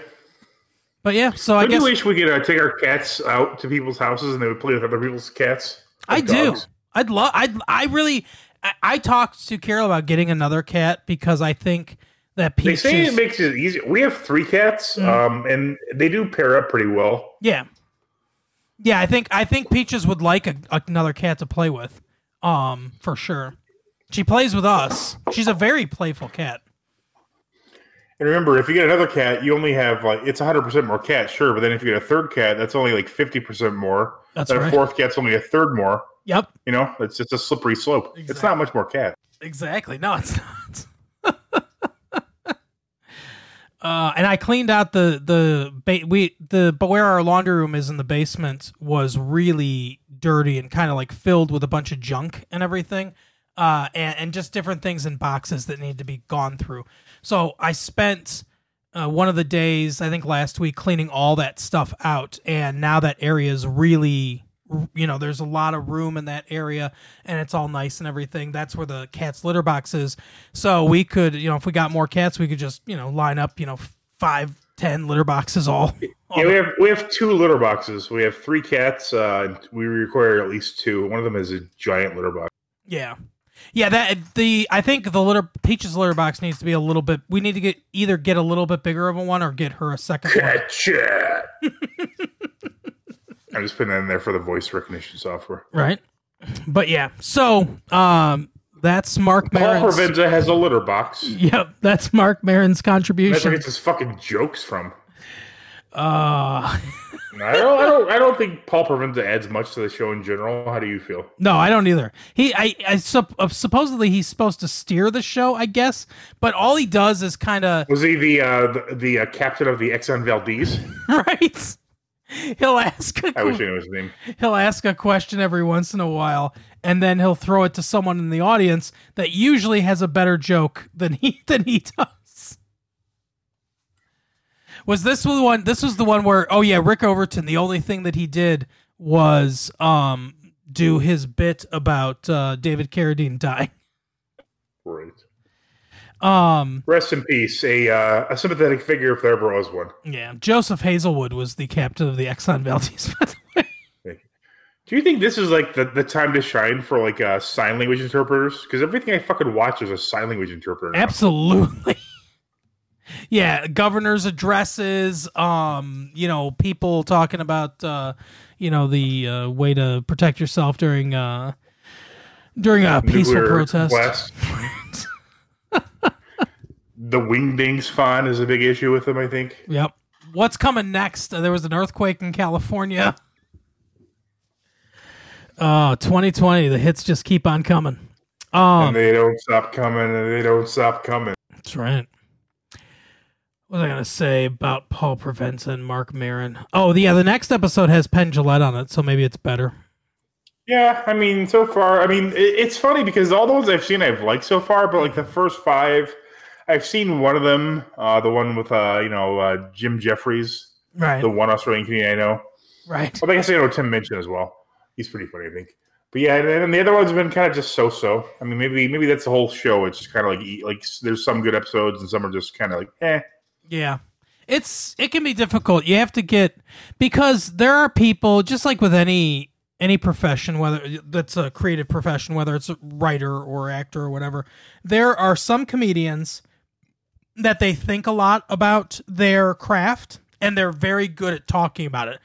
but yeah, so I Don't guess you wish we could uh, take our cats out to people's houses and they would play with other people's cats? I Like do. I'd love I'd I really I, I talked to Carol about getting another cat because I think that They Peaches say it makes it easy. We have three cats, Mm. um, and they do pair up pretty well. Yeah. Yeah, I think I think Peaches would like a, another cat to play with. Um, for sure. She plays with us. She's a very playful cat. And remember, if you get another cat, you only have like it's 100 percent more cats, sure. But then if you get a third cat, that's only like 50 percent more. That's then right. a fourth cat's only a third more. Yep. You know, it's just a slippery slope. It's not much more cat. Exactly. No, it's not. uh, and I cleaned out the the ba- we the but where our laundry room is in the basement was really dirty and kind of like filled with a bunch of junk and everything. Uh, and, and just different things in boxes that need to be gone through. So I spent uh, one of the days, I think last week, cleaning all that stuff out. And now that area is really, you know, there's a lot of room in that area and it's all nice and everything. That's where the cat's litter box is. So we could, you know, if we got more cats, we could just, you know, line up, you know, five, ten litter boxes all. Yeah, we have we have two litter boxes. We have three cats. Uh, and we require at least two. One of them is a giant litter box. Yeah. Yeah, that the I think the litter Peach's litter box needs to be a little bit. We need to get either get a little bit bigger of a one or get her a second one. I'm just putting that in there for the voice recognition software. Right. But yeah, so um, that's Mark Paul Maron's. Provenza has a litter box. Yep, that's Mark Maron's contribution. That's where he gets his fucking jokes from. Uh, I don't, I don't, I don't think Paul Provenza adds much to the show in general. How do you feel? no, I don't either. He, I, I sup- uh, supposedly he's supposed to steer the show, I guess, but all he does is kind of Was he the uh, the, the uh, captain of the Exxon Valdez? right. He'll ask. A, I wish I knew his name. he'll ask a question every once in a while and then he'll throw it to someone in the audience that usually has a better joke than he than he does was this the one this was the one where oh yeah rick overton the only thing that he did was um do his bit about uh david carradine dying Right. Um Rest in peace. A uh, a sympathetic figure if there ever was one. yeah joseph hazelwood was the captain of the exxon valdez by the way Do you think this is like the, the time to shine for like uh, sign language interpreters? Because everything I fucking watch is a sign language interpreter. now. Absolutely. yeah, governor's addresses, um, you know, people talking about uh, you know, the uh, way to protect yourself during uh during a peaceful Nuclear protest. the wingdings font is a big issue with them. I think. Yep. What's coming next? Uh, there was an earthquake in California. Oh, 2020, the hits just keep on coming. Um, and they don't stop coming, and they don't stop coming. That's right. What was I gonna say about Paul Provenza and Mark Maron? Oh, yeah, the next episode has Penn Jillette on it, so maybe it's better. Yeah, I mean, so far, I mean, it, it's funny because all the ones I've seen I've liked so far, but like the first five, I've seen one of them, uh, the one with uh, you know uh, Jim Jeffries, Right. the one Australian Canadian I know. right. Well, I guess I know Tim Minchin as well. He's pretty funny, I think. But yeah, and, and the other ones have been kind of just so-so. I mean, maybe maybe that's the whole show. It's just kind of like like there's some good episodes and some are just kind of like eh. Yeah. It's it can be difficult. You have to get because there are people just like with any any profession whether that's a creative profession whether it's a writer or actor or whatever. There are some comedians that they think a lot about their craft and they're very good at talking about it.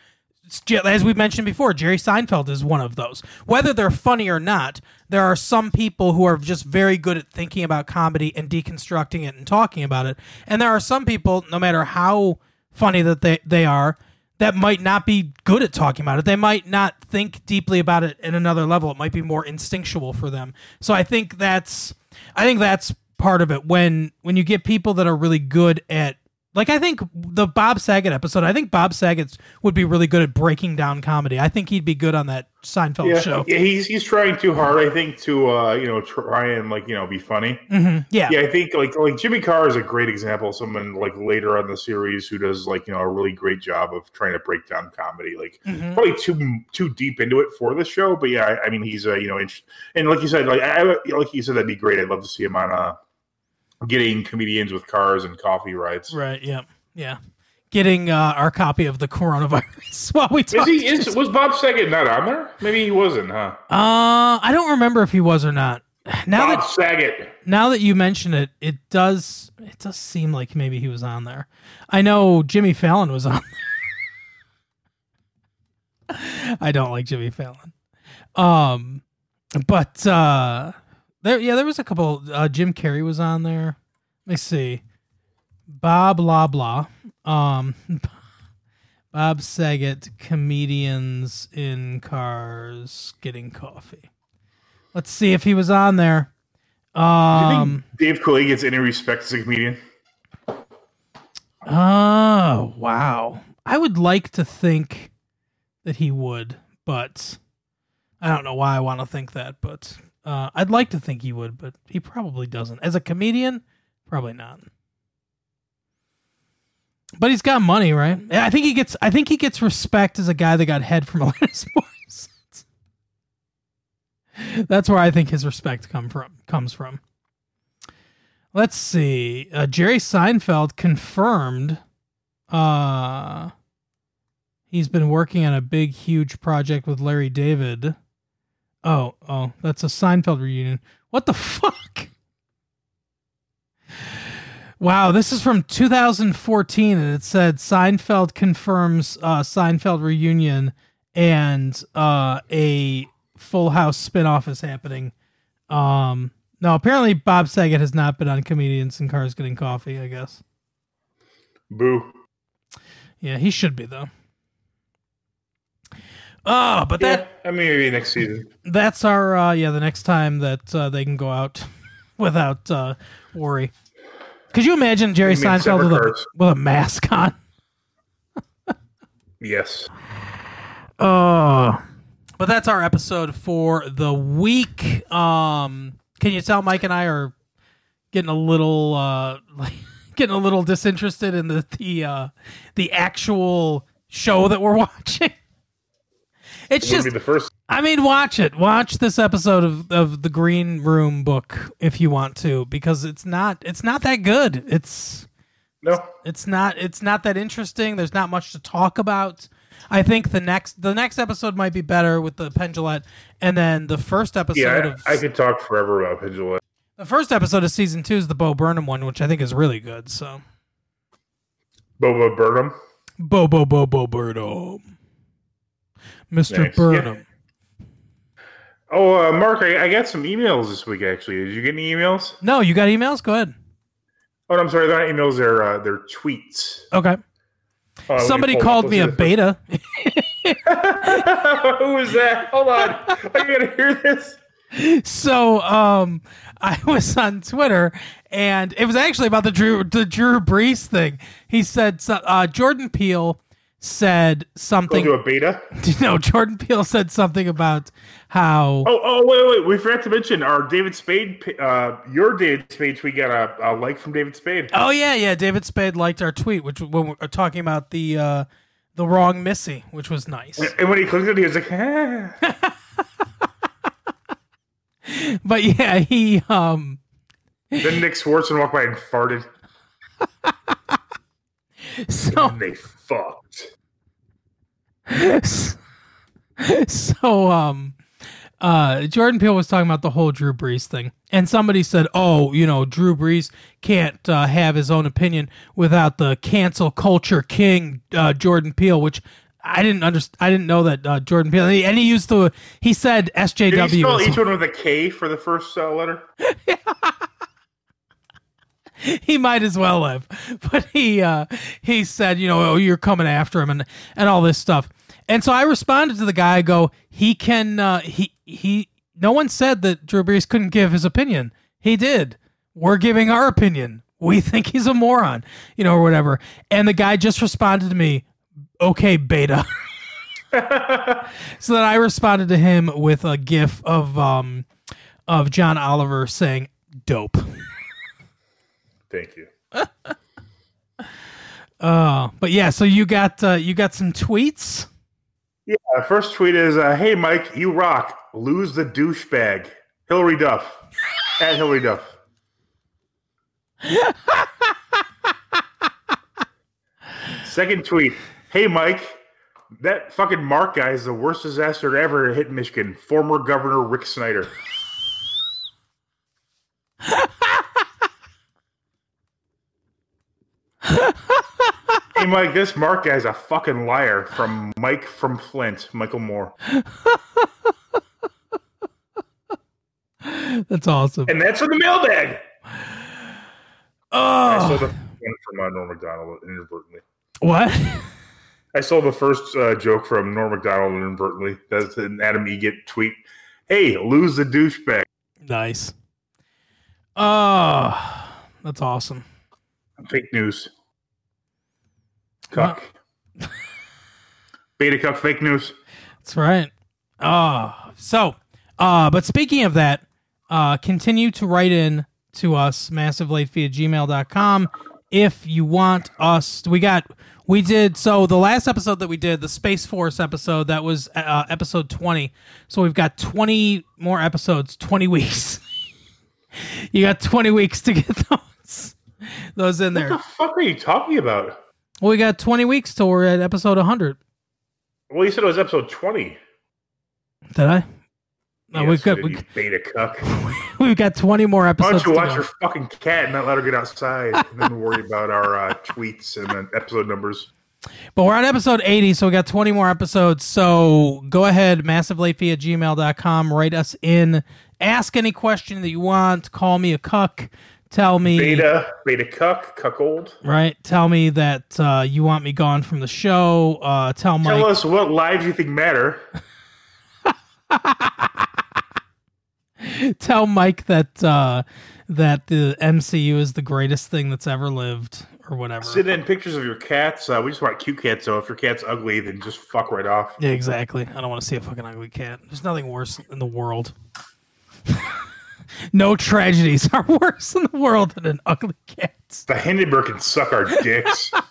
As we mentioned before, Jerry Seinfeld is one of those. Whether they're funny or not, there are some people who are just very good at thinking about comedy and deconstructing it and talking about it. And there are some people, no matter how funny that they, they are, that might not be good at talking about it. They might not think deeply about it at another level. It might be more instinctual for them. So I think that's I think that's part of it when when you get people that are really good at Like I think the Bob Saget episode, I think Bob Saget would be really good at breaking down comedy. I think he'd be good on that Seinfeld Yeah, show. yeah, he's he's trying too hard, I think, to uh, you know try and like you know be funny. hmm Yeah. Yeah, I think like like Jimmy Carr is a great example of someone like later on the series who does like you know a really great job of trying to break down comedy. Like Mhm. probably too too deep into it for the show, but yeah, I, I mean he's uh, you know and like you said, like I like you said that'd be great. I'd love to see him on uh getting comedians with cars and coffee rights. Right. Yeah. Yeah. Getting uh, our copy of the coronavirus while we Is talk. he is was Bob Saget not on there? Maybe he wasn't, huh? Uh, I don't remember if he was or not. Now Bob that Saget. now that you mention it, it does it does seem like maybe he was on there. I know Jimmy Fallon was on there. I don't like Jimmy Fallon. Um but uh there yeah, there was a couple uh Jim Carrey was on there. Let me see. Bob blah blah. Um Bob Saget comedians in cars getting coffee. Let's see if he was on there. Um think Dave Coulier gets any respect as a comedian? Oh, wow. I would like to think that he would, but I don't know why I want to think that, but uh, I'd like to think he would, but he probably doesn't. As a comedian, probably not. But he's got money, right? I think he gets I think he gets respect as a guy that got head from Alanis Morissette. That's where I think his respect come from comes from. Let's see. Uh, Jerry Seinfeld confirmed uh he's been working on a big huge project with Larry David. Oh, oh, that's a Seinfeld reunion. What the fuck? Wow, this is from 2014 and it said Seinfeld confirms uh Seinfeld reunion and uh a Full House spin-off is happening. Um no, apparently Bob Saget has not been on Comedians in Cars Getting Coffee, I guess. Boo. Yeah, he should be though. Oh, but that Yeah, I mean maybe next season. that's our uh yeah, the next time that uh, they can go out without uh worry. Could you imagine Jerry You Seinfeld with a, with a mask on? Yes. Oh. But that's our episode for the week. Um can you tell Mike and I are getting a little uh like getting a little disinterested in the the uh the actual show that we're watching? It's It just the first I mean, watch it. Watch this episode of, of the Green Room book if you want to, because it's not it's not that good. It's no. it's not it's not that interesting. There's not much to talk about. I think the next the next episode might be better with the Penn Jillette, and then the first episode Yeah, of I, could talk forever about Pendulum. the first episode of season two is the Bo Burnham one, which I think is really good. So Boba Burnham. Bo Bo Bo Bo Burnham, Nice. Burnham. Oh, uh, Mark, I, I got some emails this week. Actually, did you get any emails? No, you got emails? Go ahead. Oh, I'm sorry, they're not emails. They're uh, they're tweets. Okay. Uh, me Somebody called me a beta. Who was that? Hold on, I gotta hear this. so um I was on Twitter and it was actually about the Drew the Drew Brees thing. He said uh Jordan Peele said Go something to a beta. no Jordan Peele said something about how Oh, oh, wait, wait. We forgot to mention our David Spade. Uh, your David Spade tweet got a, a like from David Spade. Oh yeah, yeah, David Spade liked our tweet which when we were talking about the uh the wrong Missy, which was nice. And when he clicked it, he was like, ah. But yeah, he um Then Nick Swardson walked by and farted. so And they fucked. so um uh Jordan Peele was talking about the whole Drew Brees thing. And somebody said, "Oh, you know, Drew Brees can't uh, have his own opinion without the cancel culture king uh, Jordan Peele," which I didn't understand. I didn't know that uh, Jordan Peele. And he, and he used the he said Did he SJW. spell each one with a K for the first uh, letter? he might as well have. But he uh he said, you know, oh, you're coming after him and and all this stuff. And so I responded to the guy. I go, he can. Uh, he he. No one said that Drew Brees couldn't give his opinion. He did. We're giving our opinion. We think he's a moron, you know, or whatever. And the guy just responded to me, okay, beta. so then I responded to him with a gif of um of John Oliver saying dope. Thank you. Uh, but yeah, so you got uh, you got some tweets. Yeah, first tweet is, uh, "Hey Mike, you rock. Lose the douchebag, Hilary Duff, at Hilary Duff." Second tweet, "Hey Mike, that fucking Mark guy is the worst disaster ever to hit Michigan. Former Governor Rick Snyder." hey Mike, this Mark guy's a fucking liar. From Mike from Flint, Michael Moore. That's awesome. And that's in the mailbag. Oh. I sold the first one from uh, Norm Macdonald inadvertently. what? I sold the first uh, joke from Norm Macdonald inadvertently. That's an Adam Eget tweet. Hey, lose the douchebag. nice. Oh, that's awesome. Fake news. Cuck. Beta cuck fake news. That's right. Oh, so, uh, but speaking of that, uh, continue to write in to us, massivelatefee at gmail.com. If you want us, we got, we did, so the last episode that we did, the Space Force episode, that was uh, episode 20. So we've got 20 more episodes, 20 weeks. you got 20 weeks to get those, those in What there. What the fuck are you talking about? Well, we got 20 weeks till we're at episode 100. Well, you said it was episode 20. Did I? No, we've got, we, beta cuck. we've got 20 more Why episodes. don't you watch go. your fucking cat and not let her get outside and then worry about our uh, tweets and then episode numbers? But we're on episode 80, so we got 20 more episodes. So go ahead, massivelatefee at gmail.com. Write us in. Ask any question that you want. Call me a cuck. Tell me. Beta, beta cuck, cuckold. Right. Tell me that uh, you want me gone from the show. Uh, tell Mike. Tell us what lives you think matter. tell Mike that uh, that the MCU is the greatest thing that's ever lived, or whatever. Send in pictures of your cats. Uh, we just want cute cats, so if your cat's ugly, then just fuck right off. Yeah, exactly. I don't want to see a fucking ugly cat. There's nothing worse in the world. no tragedies are worse in the world than an ugly cat. The Hindenburg can suck our dicks.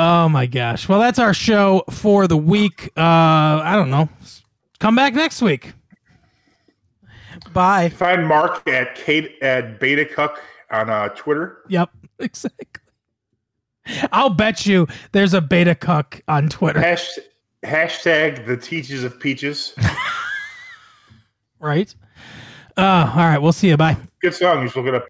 Oh my gosh. Well, that's our show for the week. Uh, I don't know. Come back next week. Bye. Find Mark at Kate at Beta Cuck on uh, Twitter. Yep, exactly. I'll bet you there's a beta cuck on Twitter, Hash, hashtag the teachers of peaches. Right? Uh, all right, we'll see you. Bye. Good song. You should look it up.